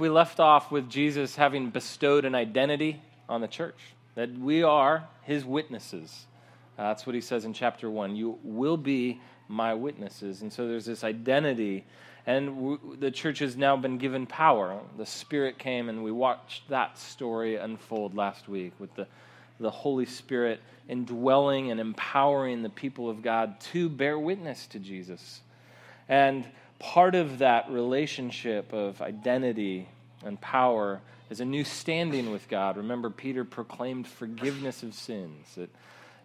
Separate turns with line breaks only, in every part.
we left off with Jesus having bestowed an identity on the church, that we are his witnesses. Uh, that's what he says in chapter 1. You will be my witnesses. And so there's this identity. And w- the church has now been given power. The Spirit came, and we watched that story unfold last week with the, the Holy Spirit indwelling and empowering the people of God to bear witness to Jesus. And part of that relationship of identity and power is a new standing with God. Remember, Peter proclaimed forgiveness of sins, that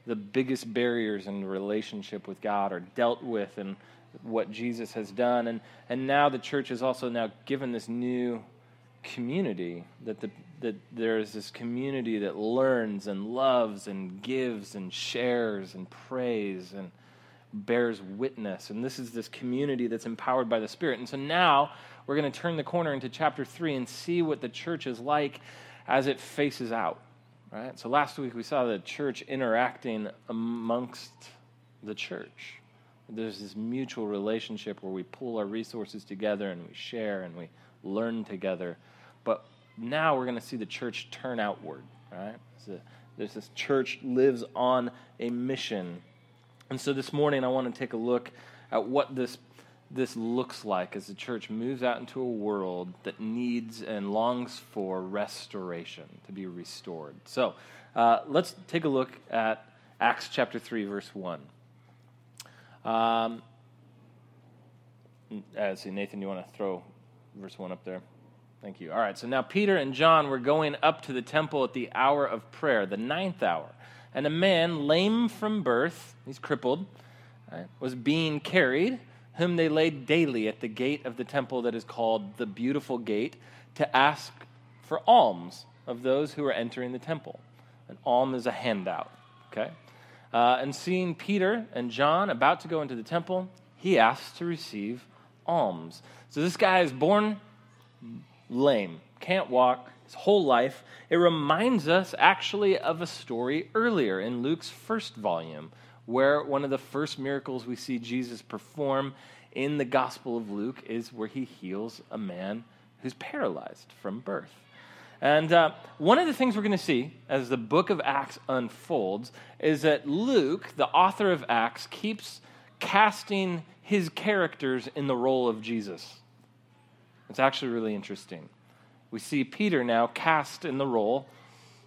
the biggest barriers in the relationship with God are dealt with and what Jesus has done. And, and now the church is also now given this new community, that, the, that there is this community that learns and loves and gives and shares and prays and bears witness. And this is this community that's empowered by the Spirit. And so now we're going to turn the corner into chapter 3 and see what the church is like as it faces out. Right? So last week we saw the church interacting amongst the church. There's this mutual relationship where we pull our resources together and we share and we learn together. But now we're going to see the church turn outward. Right? So There's this church lives on a mission and so this morning, I want to take a look at what this, this looks like as the church moves out into a world that needs and longs for restoration, to be restored. So uh, let's take a look at Acts chapter 3, verse 1. Um, uh, see, Nathan, you want to throw verse 1 up there? Thank you. All right, so now Peter and John were going up to the temple at the hour of prayer, the ninth hour and a man lame from birth, he's crippled, right, was being carried, whom they laid daily at the gate of the temple that is called the Beautiful Gate, to ask for alms of those who are entering the temple. An alm is a handout, okay? Uh, and seeing Peter and John about to go into the temple, he asks to receive alms. So this guy is born lame, can't walk, his whole life, it reminds us actually of a story earlier in Luke's first volume, where one of the first miracles we see Jesus perform in the Gospel of Luke is where he heals a man who's paralyzed from birth. And uh, one of the things we're going to see as the book of Acts unfolds is that Luke, the author of Acts, keeps casting his characters in the role of Jesus. It's actually really interesting we see Peter now cast in the role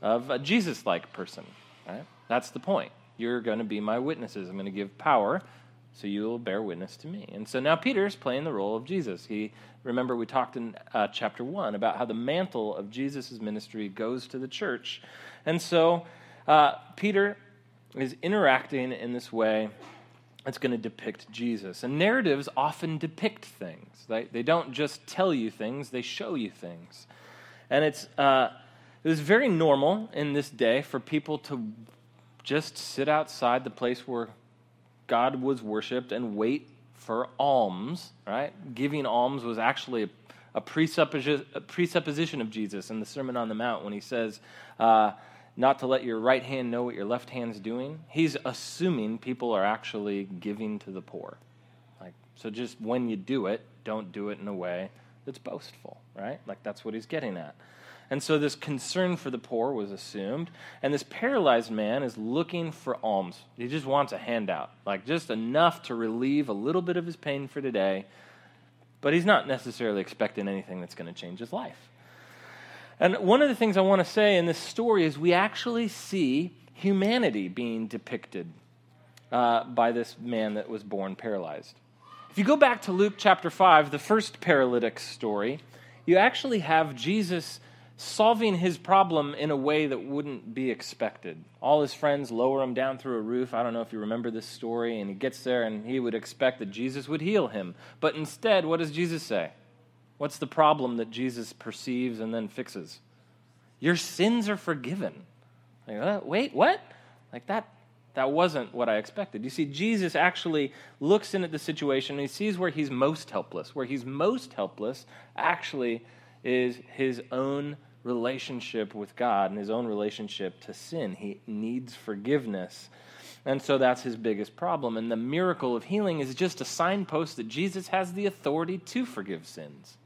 of a Jesus like person. Right? That's the point. You're going to be my witnesses. I'm going to give power so you will bear witness to me. And so now Peter's playing the role of Jesus. He remember we talked in uh, chapter 1 about how the mantle of Jesus' ministry goes to the church. And so uh, Peter is interacting in this way it's going to depict Jesus. And narratives often depict things. They, they don't just tell you things, they show you things. And it's, uh, it was very normal in this day for people to just sit outside the place where God was worshiped and wait for alms, right? Giving alms was actually a, a, presupposition, a presupposition of Jesus in the Sermon on the Mount when he says, uh, not to let your right hand know what your left hand's doing. He's assuming people are actually giving to the poor. Like, so just when you do it, don't do it in a way that's boastful, right? Like that's what he's getting at. And so this concern for the poor was assumed. And this paralyzed man is looking for alms. He just wants a handout, like just enough to relieve a little bit of his pain for today. But he's not necessarily expecting anything that's going to change his life. And one of the things I want to say in this story is we actually see humanity being depicted uh, by this man that was born paralyzed. If you go back to Luke chapter 5, the first paralytic story, you actually have Jesus solving his problem in a way that wouldn't be expected. All his friends lower him down through a roof. I don't know if you remember this story. And he gets there and he would expect that Jesus would heal him. But instead, what does Jesus say? What's the problem that Jesus perceives and then fixes? Your sins are forgiven. Like, uh, wait, what? Like that that wasn't what I expected. You see, Jesus actually looks in at the situation and he sees where he's most helpless. Where he's most helpless actually is his own relationship with God and his own relationship to sin. He needs forgiveness. And so that's his biggest problem. And the miracle of healing is just a signpost that Jesus has the authority to forgive sins.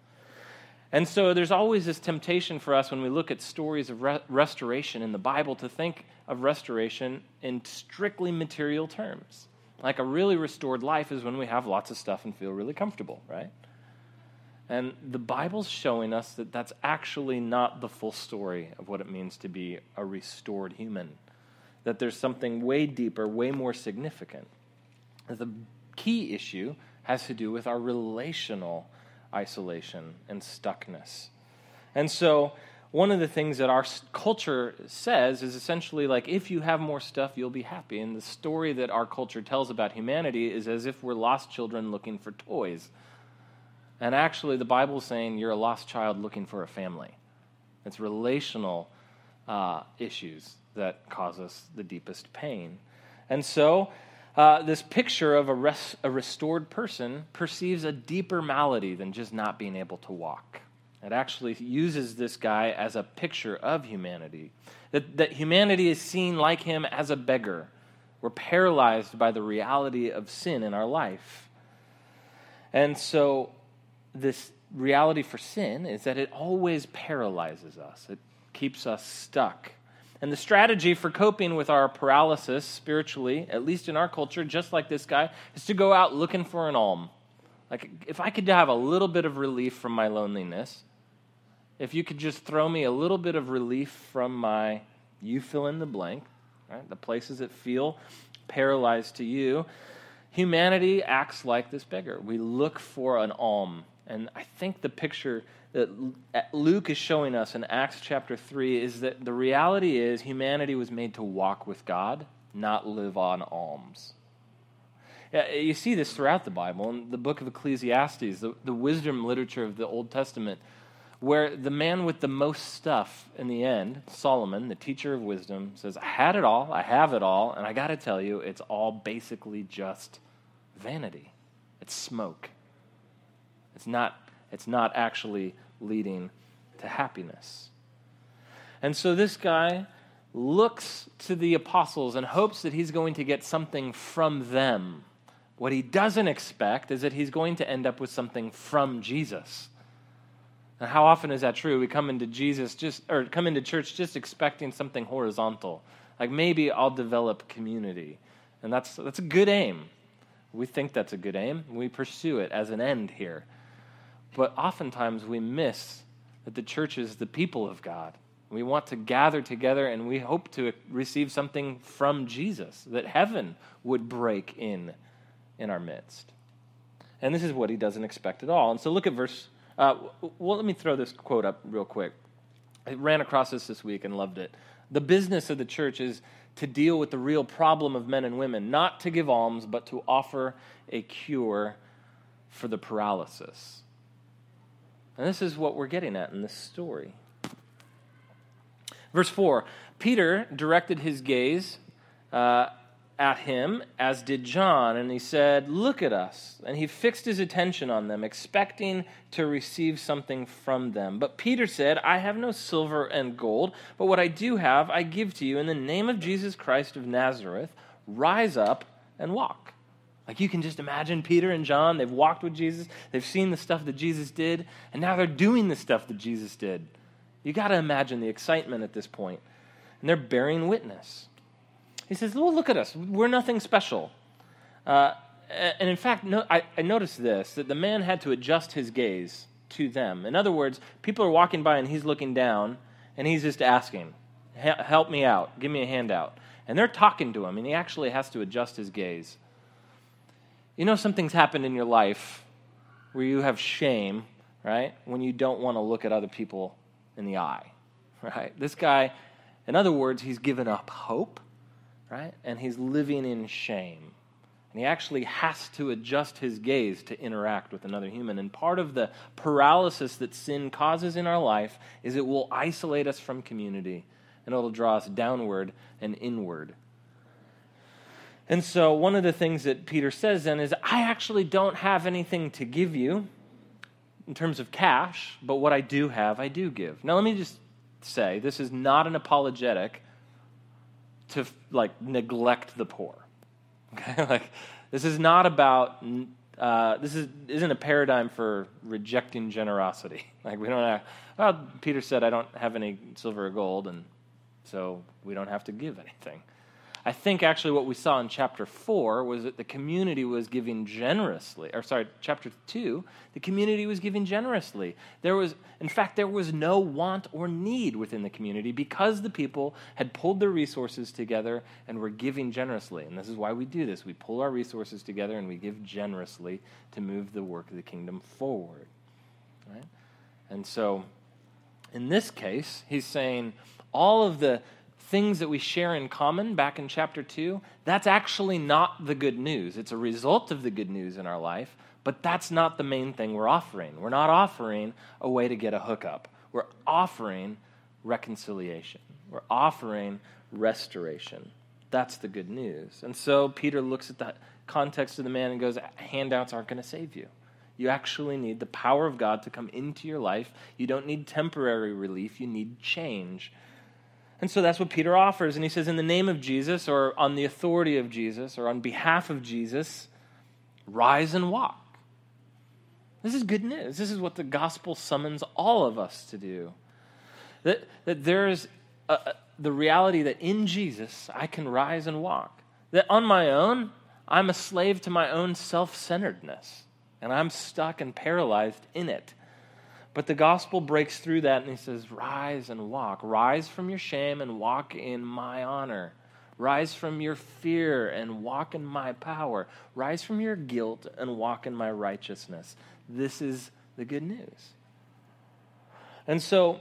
And so there's always this temptation for us when we look at stories of re- restoration in the Bible to think of restoration in strictly material terms. Like a really restored life is when we have lots of stuff and feel really comfortable, right? And the Bible's showing us that that's actually not the full story of what it means to be a restored human. That there's something way deeper, way more significant. The key issue has to do with our relational isolation and stuckness. And so, one of the things that our culture says is essentially like if you have more stuff, you'll be happy. And the story that our culture tells about humanity is as if we're lost children looking for toys. And actually, the Bible's saying you're a lost child looking for a family. It's relational uh, issues that cause us the deepest pain. And so, uh, this picture of a, res- a restored person perceives a deeper malady than just not being able to walk. It actually uses this guy as a picture of humanity. That, that humanity is seen like him as a beggar. We're paralyzed by the reality of sin in our life. And so, this reality for sin is that it always paralyzes us, it keeps us stuck. And the strategy for coping with our paralysis spiritually, at least in our culture, just like this guy, is to go out looking for an alm. Like, if I could have a little bit of relief from my loneliness, if you could just throw me a little bit of relief from my, you fill in the blank, right? The places that feel paralyzed to you, humanity acts like this beggar. We look for an alm. And I think the picture that Luke is showing us in Acts chapter 3 is that the reality is humanity was made to walk with God, not live on alms. You see this throughout the Bible. In the book of Ecclesiastes, the, the wisdom literature of the Old Testament, where the man with the most stuff in the end, Solomon, the teacher of wisdom, says, I had it all, I have it all, and I got to tell you, it's all basically just vanity. It's smoke. It's not it's not actually leading to happiness. And so this guy looks to the apostles and hopes that he's going to get something from them. What he doesn't expect is that he's going to end up with something from Jesus. And how often is that true? We come into Jesus just or come into church just expecting something horizontal. Like maybe I'll develop community. And that's that's a good aim. We think that's a good aim. We pursue it as an end here. But oftentimes we miss that the church is the people of God. We want to gather together and we hope to receive something from Jesus, that heaven would break in in our midst. And this is what he doesn't expect at all. And so look at verse. Uh, well, let me throw this quote up real quick. I ran across this this week and loved it. The business of the church is to deal with the real problem of men and women, not to give alms, but to offer a cure for the paralysis. And this is what we're getting at in this story. Verse 4 Peter directed his gaze uh, at him, as did John, and he said, Look at us. And he fixed his attention on them, expecting to receive something from them. But Peter said, I have no silver and gold, but what I do have, I give to you. In the name of Jesus Christ of Nazareth, rise up and walk. Like you can just imagine Peter and John, they've walked with Jesus, they've seen the stuff that Jesus did, and now they're doing the stuff that Jesus did. You got to imagine the excitement at this point. And they're bearing witness. He says, Well, look at us. We're nothing special. Uh, and in fact, no, I, I noticed this that the man had to adjust his gaze to them. In other words, people are walking by and he's looking down and he's just asking, Help me out, give me a handout. And they're talking to him, and he actually has to adjust his gaze. You know, something's happened in your life where you have shame, right? When you don't want to look at other people in the eye, right? This guy, in other words, he's given up hope, right? And he's living in shame. And he actually has to adjust his gaze to interact with another human. And part of the paralysis that sin causes in our life is it will isolate us from community and it'll draw us downward and inward. And so, one of the things that Peter says then is, I actually don't have anything to give you in terms of cash, but what I do have, I do give. Now, let me just say this is not an apologetic to like neglect the poor. Okay? like, this is not about uh, this is, isn't a paradigm for rejecting generosity. Like, we don't have, well, Peter said, I don't have any silver or gold, and so we don't have to give anything. I think actually what we saw in chapter 4 was that the community was giving generously. Or, sorry, chapter 2, the community was giving generously. There was, in fact, there was no want or need within the community because the people had pulled their resources together and were giving generously. And this is why we do this. We pull our resources together and we give generously to move the work of the kingdom forward. Right? And so, in this case, he's saying all of the things that we share in common back in chapter 2, that's actually not the good news. It's a result of the good news in our life, but that's not the main thing we're offering. We're not offering a way to get a hookup, we're offering reconciliation, we're offering restoration. That's the good news. And so Peter looks at the context of the man and goes, handouts aren't going to save you. You actually need the power of God to come into your life. You don't need temporary relief, you need change. And so that's what Peter offers. And he says, in the name of Jesus, or on the authority of Jesus, or on behalf of Jesus, rise and walk. This is good news. This is what the gospel summons all of us to do. That, that there is a, a, the reality that in Jesus, I can rise and walk. That on my own, I'm a slave to my own self centeredness, and I'm stuck and paralyzed in it. But the gospel breaks through that and he says, Rise and walk. Rise from your shame and walk in my honor. Rise from your fear and walk in my power. Rise from your guilt and walk in my righteousness. This is the good news. And so,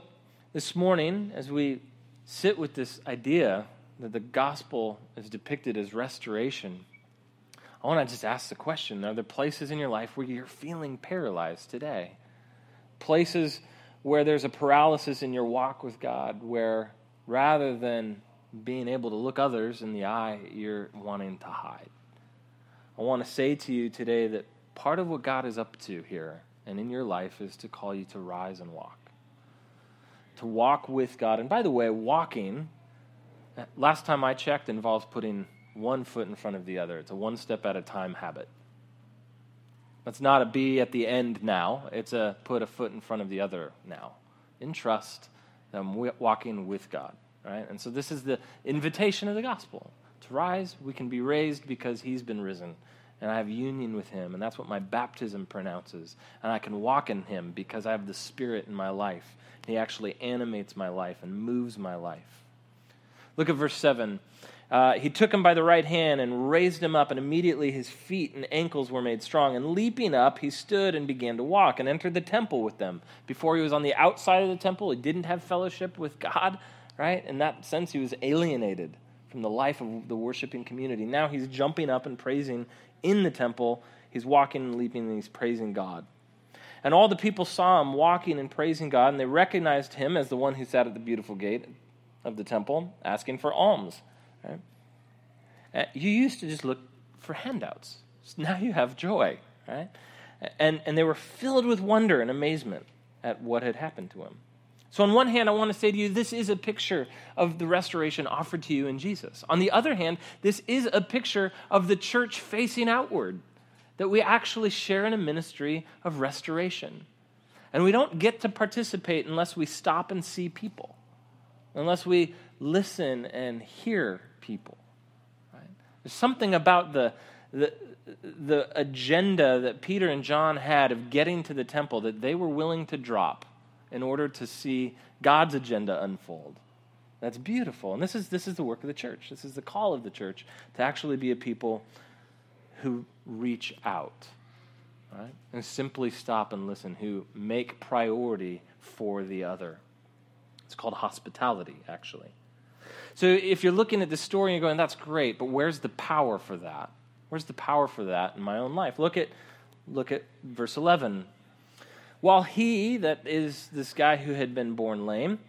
this morning, as we sit with this idea that the gospel is depicted as restoration, I want to just ask the question Are there places in your life where you're feeling paralyzed today? Places where there's a paralysis in your walk with God, where rather than being able to look others in the eye, you're wanting to hide. I want to say to you today that part of what God is up to here and in your life is to call you to rise and walk. To walk with God. And by the way, walking, last time I checked, involves putting one foot in front of the other. It's a one step at a time habit. That's not a be at the end now. It's a put a foot in front of the other now. In trust, um, walking with God. Right? And so this is the invitation of the gospel. To rise, we can be raised because he's been risen. And I have union with him. And that's what my baptism pronounces. And I can walk in him because I have the Spirit in my life. He actually animates my life and moves my life. Look at verse 7. Uh, he took him by the right hand and raised him up, and immediately his feet and ankles were made strong. And leaping up, he stood and began to walk and entered the temple with them. Before he was on the outside of the temple, he didn't have fellowship with God, right? In that sense, he was alienated from the life of the worshiping community. Now he's jumping up and praising in the temple. He's walking and leaping, and he's praising God. And all the people saw him walking and praising God, and they recognized him as the one who sat at the beautiful gate of the temple asking for alms. Right? Uh, you used to just look for handouts. Now you have joy, right? And, and they were filled with wonder and amazement at what had happened to him. So, on one hand, I want to say to you, this is a picture of the restoration offered to you in Jesus. On the other hand, this is a picture of the church facing outward, that we actually share in a ministry of restoration. And we don't get to participate unless we stop and see people, unless we listen and hear people. Right? There's something about the, the, the agenda that Peter and John had of getting to the temple that they were willing to drop in order to see God's agenda unfold. That's beautiful. And this is, this is the work of the church. This is the call of the church to actually be a people who reach out, right? And simply stop and listen, who make priority for the other. It's called hospitality, actually. So if you're looking at the story and you're going, that's great, but where's the power for that? Where's the power for that in my own life? Look at, look at verse 11. While he, that is this guy who had been born lame,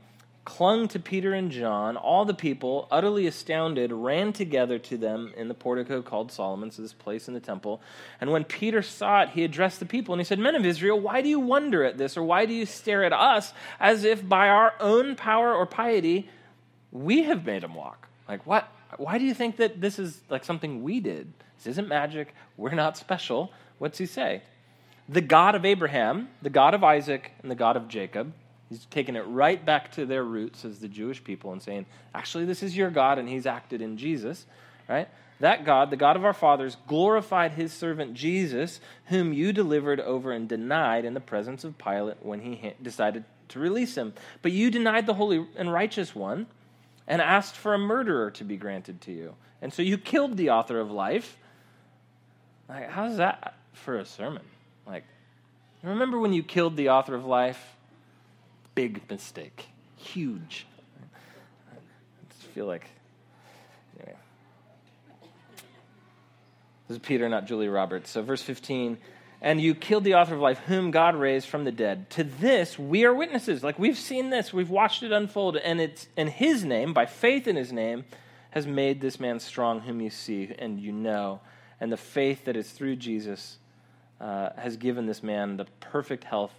clung to Peter and John, all the people, utterly astounded, ran together to them in the portico called Solomon's, this place in the temple. And when Peter saw it, he addressed the people and he said, Men of Israel, why do you wonder at this, or why do you stare at us as if by our own power or piety we have made him walk. Like, what? Why do you think that this is like something we did? This isn't magic. We're not special. What's he say? The God of Abraham, the God of Isaac, and the God of Jacob. He's taking it right back to their roots as the Jewish people and saying, actually, this is your God, and he's acted in Jesus, right? That God, the God of our fathers, glorified his servant Jesus, whom you delivered over and denied in the presence of Pilate when he decided to release him. But you denied the holy and righteous one and asked for a murderer to be granted to you. And so you killed the author of life. Like, how's that for a sermon? Like, remember when you killed the author of life? Big mistake. Huge. I just feel like This is Peter, not Julia Roberts. So, verse 15, and you killed the author of life, whom God raised from the dead. To this, we are witnesses. Like we've seen this, we've watched it unfold, and it's in his name, by faith in his name, has made this man strong, whom you see and you know. And the faith that is through Jesus uh, has given this man the perfect health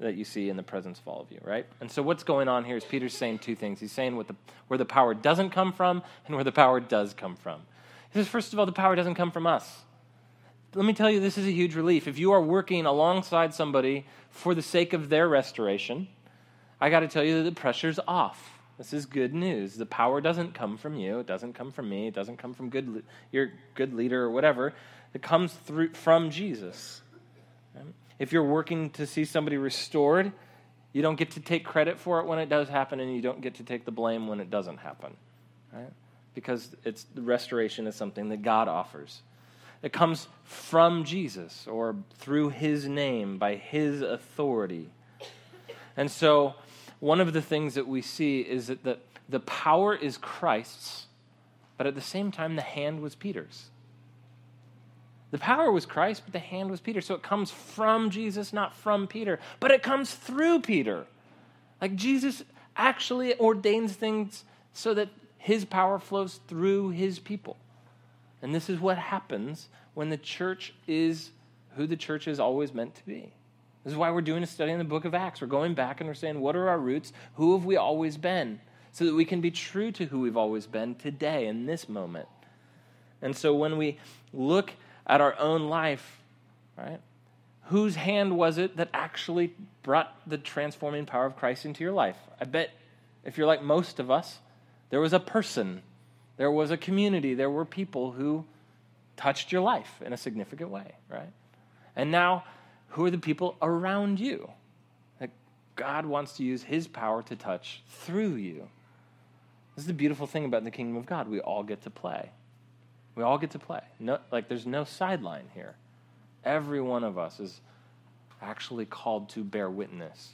that you see in the presence of all of you, right? And so what's going on here is Peter's saying two things. He's saying the, where the power doesn't come from and where the power does come from. He says, first of all, the power doesn't come from us. Let me tell you, this is a huge relief. If you are working alongside somebody for the sake of their restoration, I got to tell you that the pressure's off. This is good news. The power doesn't come from you. It doesn't come from me. It doesn't come from good, your good leader or whatever. It comes through from Jesus. If you're working to see somebody restored, you don't get to take credit for it when it does happen, and you don't get to take the blame when it doesn't happen. Right? because it's restoration is something that God offers. It comes from Jesus or through his name by his authority. And so one of the things that we see is that the, the power is Christ's, but at the same time the hand was Peter's. The power was Christ, but the hand was Peter. So it comes from Jesus, not from Peter, but it comes through Peter. Like Jesus actually ordains things so that his power flows through his people. And this is what happens when the church is who the church is always meant to be. This is why we're doing a study in the book of Acts. We're going back and we're saying, what are our roots? Who have we always been? So that we can be true to who we've always been today, in this moment. And so when we look at our own life, right, whose hand was it that actually brought the transforming power of Christ into your life? I bet if you're like most of us, there was a person, there was a community, there were people who touched your life in a significant way, right? And now, who are the people around you that God wants to use his power to touch through you? This is the beautiful thing about the kingdom of God. We all get to play. We all get to play. No, like there's no sideline here. Every one of us is actually called to bear witness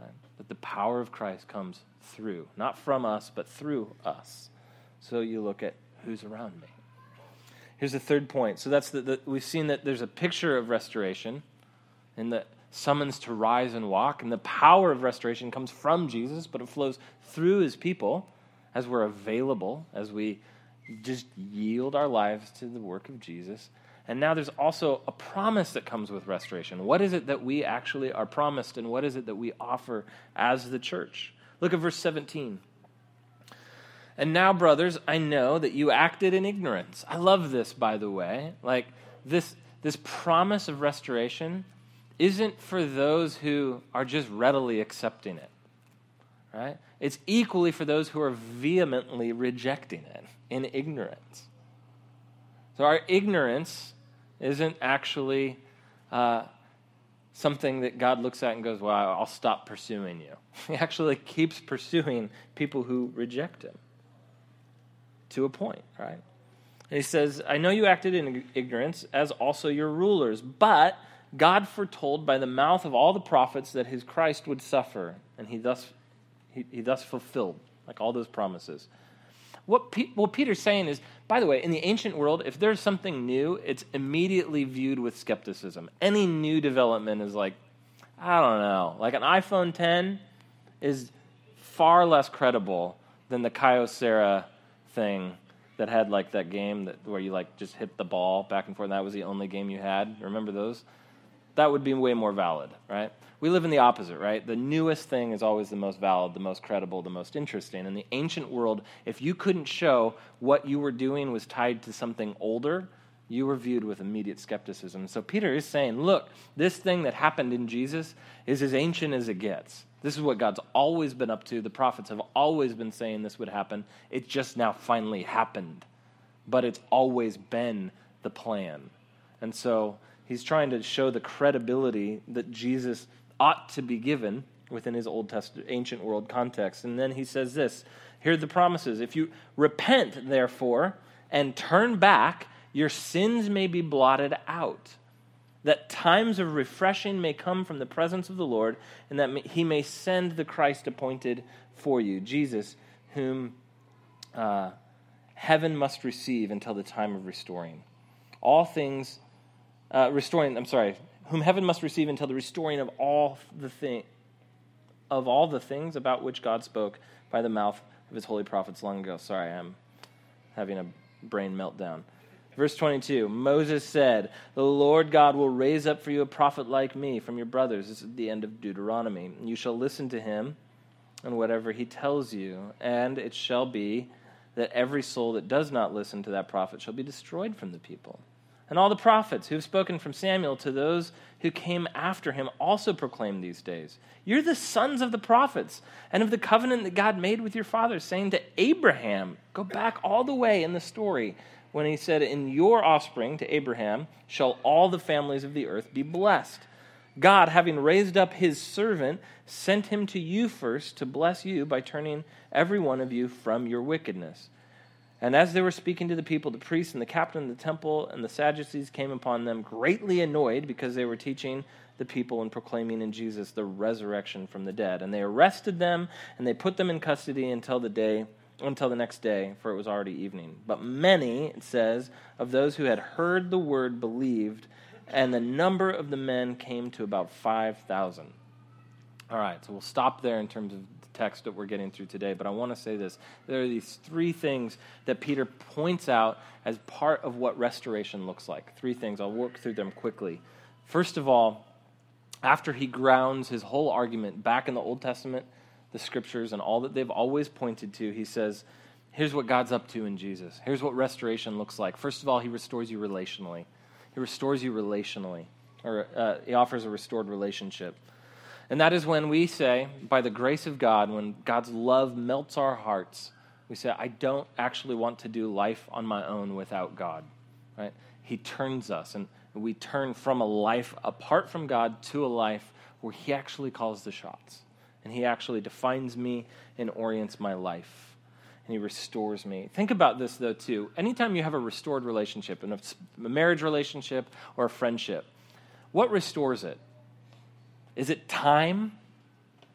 right? that the power of Christ comes through, not from us, but through us. So you look at who's around me. Here's the third point. So that's the, the we've seen that there's a picture of restoration and the summons to rise and walk, and the power of restoration comes from Jesus, but it flows through his people as we're available, as we just yield our lives to the work of Jesus. And now there's also a promise that comes with restoration. What is it that we actually are promised, and what is it that we offer as the church? Look at verse 17. And now, brothers, I know that you acted in ignorance. I love this, by the way. Like, this, this promise of restoration isn't for those who are just readily accepting it, right? It's equally for those who are vehemently rejecting it in ignorance. So, our ignorance isn't actually uh, something that God looks at and goes, Well, I'll stop pursuing you. He actually keeps pursuing people who reject him to a point, right? And he says, I know you acted in ignorance, as also your rulers, but God foretold by the mouth of all the prophets that his Christ would suffer, and he thus, he, he thus fulfilled, like all those promises. What, P- what Peter's saying is, by the way, in the ancient world, if there's something new, it's immediately viewed with skepticism. Any new development is like, I don't know. Like an iPhone 10 is far less credible than the Kyocera thing that had like that game that where you like just hit the ball back and forth and that was the only game you had. Remember those? That would be way more valid, right? We live in the opposite, right? The newest thing is always the most valid, the most credible, the most interesting. In the ancient world, if you couldn't show what you were doing was tied to something older, you were viewed with immediate skepticism. So Peter is saying, look, this thing that happened in Jesus is as ancient as it gets. This is what God's always been up to. The prophets have always been saying this would happen. It just now finally happened. But it's always been the plan. And so he's trying to show the credibility that Jesus ought to be given within his Old Testament, ancient world context. And then he says this here are the promises. If you repent, therefore, and turn back, your sins may be blotted out, that times of refreshing may come from the presence of the Lord, and that he may send the Christ appointed for you, Jesus, whom uh, heaven must receive until the time of restoring. All things, uh, restoring, I'm sorry, whom heaven must receive until the restoring of all the thing, of all the things about which God spoke by the mouth of his holy prophets long ago. Sorry, I'm having a brain meltdown. Verse 22 Moses said, The Lord God will raise up for you a prophet like me from your brothers. This is the end of Deuteronomy. You shall listen to him and whatever he tells you, and it shall be that every soul that does not listen to that prophet shall be destroyed from the people. And all the prophets who have spoken from Samuel to those who came after him also proclaim these days. You're the sons of the prophets and of the covenant that God made with your fathers, saying to Abraham, go back all the way in the story when he said, In your offspring, to Abraham, shall all the families of the earth be blessed. God, having raised up his servant, sent him to you first to bless you by turning every one of you from your wickedness. And as they were speaking to the people, the priests and the captain of the temple and the Sadducees came upon them, greatly annoyed because they were teaching the people and proclaiming in Jesus the resurrection from the dead. And they arrested them and they put them in custody until the day until the next day, for it was already evening. But many, it says, of those who had heard the word believed, and the number of the men came to about 5,000. All right, so we'll stop there in terms of the text that we're getting through today, but I want to say this. There are these three things that Peter points out as part of what restoration looks like. Three things. I'll work through them quickly. First of all, after he grounds his whole argument back in the Old Testament the scriptures and all that they've always pointed to, he says, here's what God's up to in Jesus. Here's what restoration looks like. First of all, he restores you relationally. He restores you relationally, or uh, he offers a restored relationship. And that is when we say, by the grace of God, when God's love melts our hearts, we say, I don't actually want to do life on my own without God. Right? He turns us, and we turn from a life apart from God to a life where He actually calls the shots and He actually defines me and orients my life. And He restores me. Think about this, though, too. Anytime you have a restored relationship, and a marriage relationship or a friendship, what restores it? Is it time?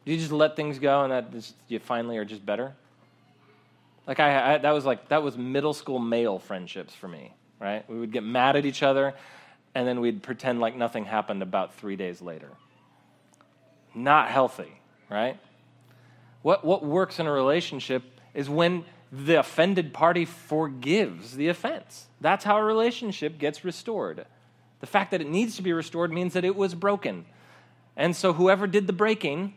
Do you just let things go and that just, you finally are just better? Like I, I, that was like that was middle school male friendships for me, right? We would get mad at each other, and then we'd pretend like nothing happened about three days later. Not healthy right? What, what works in a relationship is when the offended party forgives the offense. That's how a relationship gets restored. The fact that it needs to be restored means that it was broken. And so whoever did the breaking,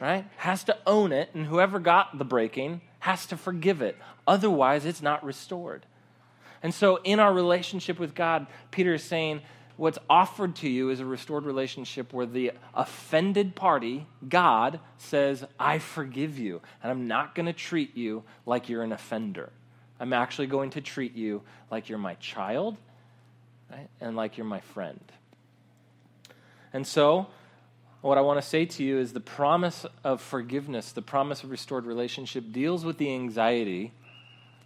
right, has to own it, and whoever got the breaking has to forgive it. Otherwise, it's not restored. And so in our relationship with God, Peter is saying what's offered to you is a restored relationship where the offended party, God, says, I forgive you, and I'm not going to treat you like you're an offender. I'm actually going to treat you like you're my child right? and like you're my friend. And so, what I want to say to you is the promise of forgiveness, the promise of restored relationship, deals with the anxiety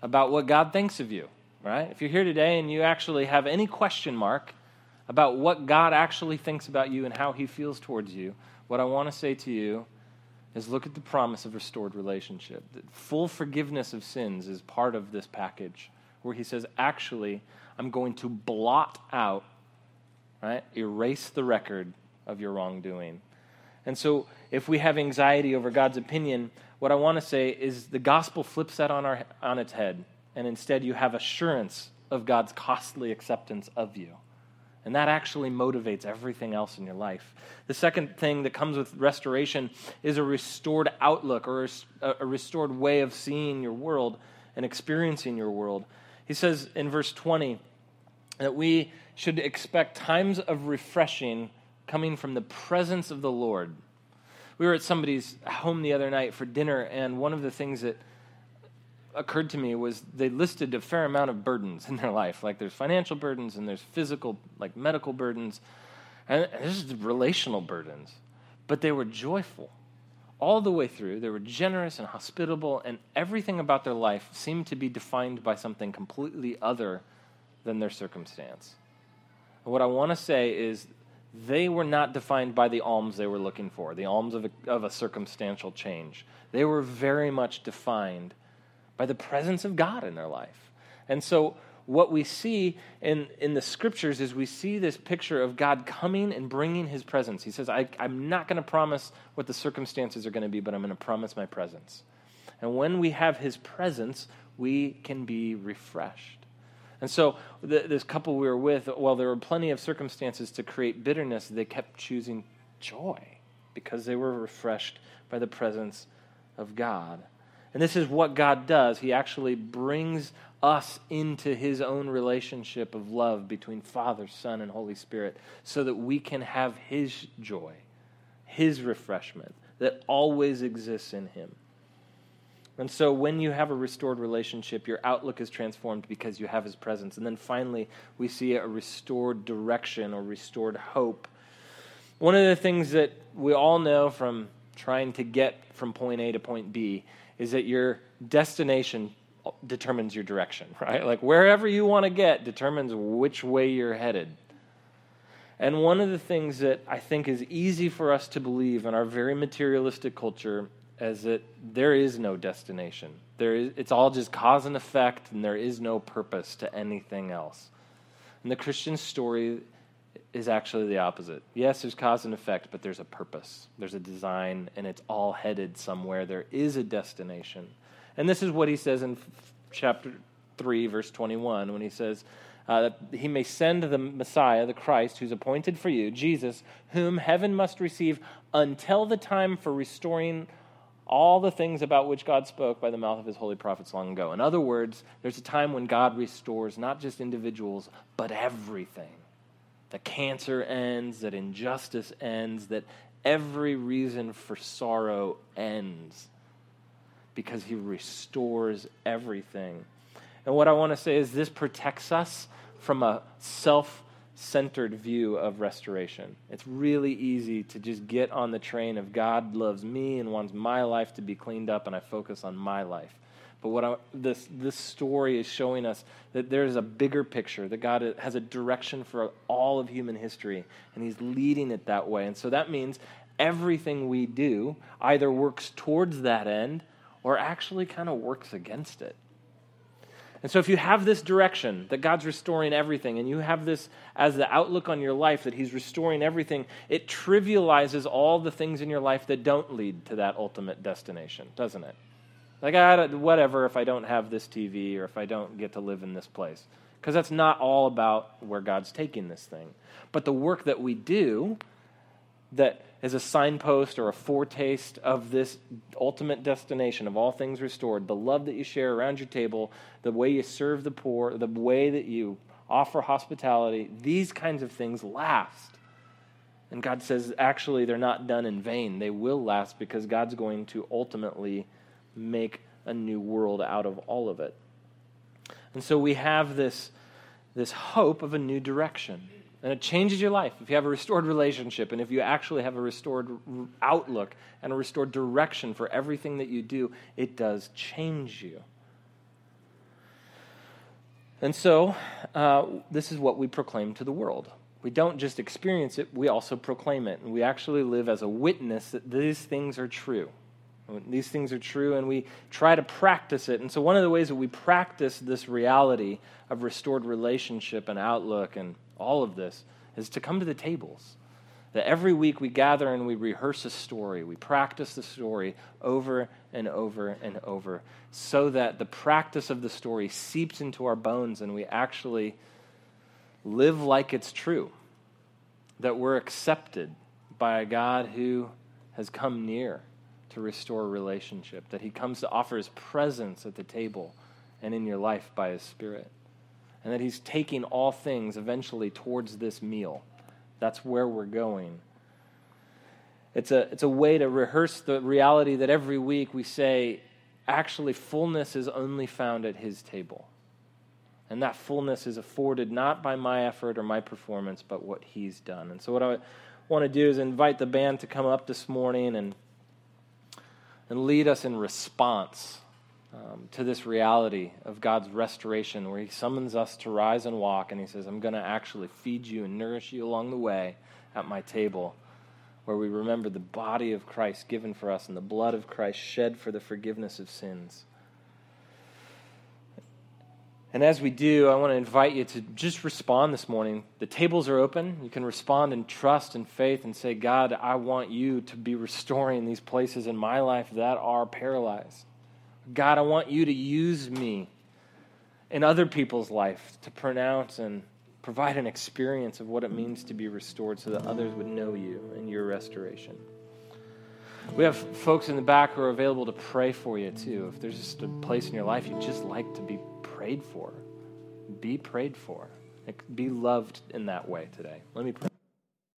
about what God thinks of you, right? If you're here today and you actually have any question mark about what God actually thinks about you and how he feels towards you, what I want to say to you is look at the promise of restored relationship. That full forgiveness of sins is part of this package where he says, actually, I'm going to blot out, right? Erase the record of your wrongdoing. And so, if we have anxiety over God's opinion, what I want to say is the gospel flips that on, our, on its head, and instead you have assurance of God's costly acceptance of you. And that actually motivates everything else in your life. The second thing that comes with restoration is a restored outlook or a restored way of seeing your world and experiencing your world. He says in verse 20, that we should expect times of refreshing coming from the presence of the Lord. We were at somebody's home the other night for dinner, and one of the things that occurred to me was they listed a fair amount of burdens in their life. Like there's financial burdens and there's physical, like medical burdens, and there's relational burdens. But they were joyful all the way through. They were generous and hospitable, and everything about their life seemed to be defined by something completely other than their circumstance. And what I want to say is they were not defined by the alms they were looking for, the alms of a, of a circumstantial change. They were very much defined by the presence of God in their life. And so, what we see in, in the scriptures is we see this picture of God coming and bringing his presence. He says, I, I'm not going to promise what the circumstances are going to be, but I'm going to promise my presence. And when we have his presence, we can be refreshed. And so, this couple we were with, while there were plenty of circumstances to create bitterness, they kept choosing joy because they were refreshed by the presence of God. And this is what God does. He actually brings us into his own relationship of love between Father, Son, and Holy Spirit so that we can have his joy, his refreshment that always exists in him. And so when you have a restored relationship, your outlook is transformed because you have his presence. And then finally, we see a restored direction or restored hope. One of the things that we all know from trying to get from point A to point B is that your destination determines your direction, right? Like wherever you want to get determines which way you're headed. And one of the things that I think is easy for us to believe in our very materialistic culture is that there is no destination. There is, it's all just cause and effect, and there is no purpose to anything else. And the Christian story is actually the opposite. Yes, there's cause and effect, but there's a purpose, there's a design, and it's all headed somewhere. There is a destination. And this is what he says in chapter 3, verse 21, when he says, uh, that he may send the Messiah, the Christ, who's appointed for you, Jesus, whom heaven must receive until the time for restoring all the things about which God spoke by the mouth of his holy prophets long ago. In other words, there's a time when God restores not just individuals, but everything that cancer ends, that injustice ends, that every reason for sorrow ends because he restores everything. And what I want to say is this protects us from a self centered view of restoration. It's really easy to just get on the train of God loves me and wants my life to be cleaned up, and I focus on my life. But what I, this, this story is showing us that there's a bigger picture, that God has a direction for all of human history, and He's leading it that way. And so that means everything we do either works towards that end or actually kind of works against it. And so, if you have this direction that God's restoring everything, and you have this as the outlook on your life that He's restoring everything, it trivializes all the things in your life that don't lead to that ultimate destination, doesn't it? Like, I, whatever if I don't have this TV or if I don't get to live in this place. Because that's not all about where God's taking this thing. But the work that we do that is a signpost or a foretaste of this ultimate destination of all things restored, the love that you share around your table, the way you serve the poor, the way that you offer hospitality, these kinds of things last. And God says, actually, they're not done in vain. They will last because God's going to ultimately make a new world out of all of it. And so we have this, this hope of a new direction. And it changes your life. If you have a restored relationship and if you actually have a restored outlook and a restored direction for everything that you do, it does change you. And so, uh, this is what we proclaim to the world. We don't just experience it, we also proclaim it. And we actually live as a witness that these things are true. These things are true, and we try to practice it. And so, one of the ways that we practice this reality of restored relationship and outlook and all of this is to come to the tables. That every week we gather and we rehearse a story. We practice the story over and over and over so that the practice of the story seeps into our bones and we actually live like it's true. That we're accepted by a God who has come near to restore relationship, that he comes to offer his presence at the table and in your life by his Spirit. and that He's taking all things eventually towards this meal. That's where we're going. It's a, it's a way to rehearse the reality that every week we say, actually, fullness is only found at His table. And that fullness is afforded not by my effort or my performance, but what He's done. And so, what I want to do is invite the band to come up this morning and, and lead us in response um, to this reality of God's restoration, where He summons us to rise and walk, and He says, I'm going to actually feed you and nourish you along the way at my table, where we remember the body of Christ given for us and the blood of Christ shed for the forgiveness of sins. And as we do, I want to invite you to just respond this morning. The tables are open. You can respond in trust and faith and say, God, I want you to be restoring these places in my life that are paralyzed. God, I want you to use me in other people's life to pronounce and provide an experience of what it means to be restored so that others would know you and your restoration. We have folks in the back who are available to pray for you too. If there's just a place in your life you'd just like to be prayed for, be prayed for. Be loved in that way today. Let me pray.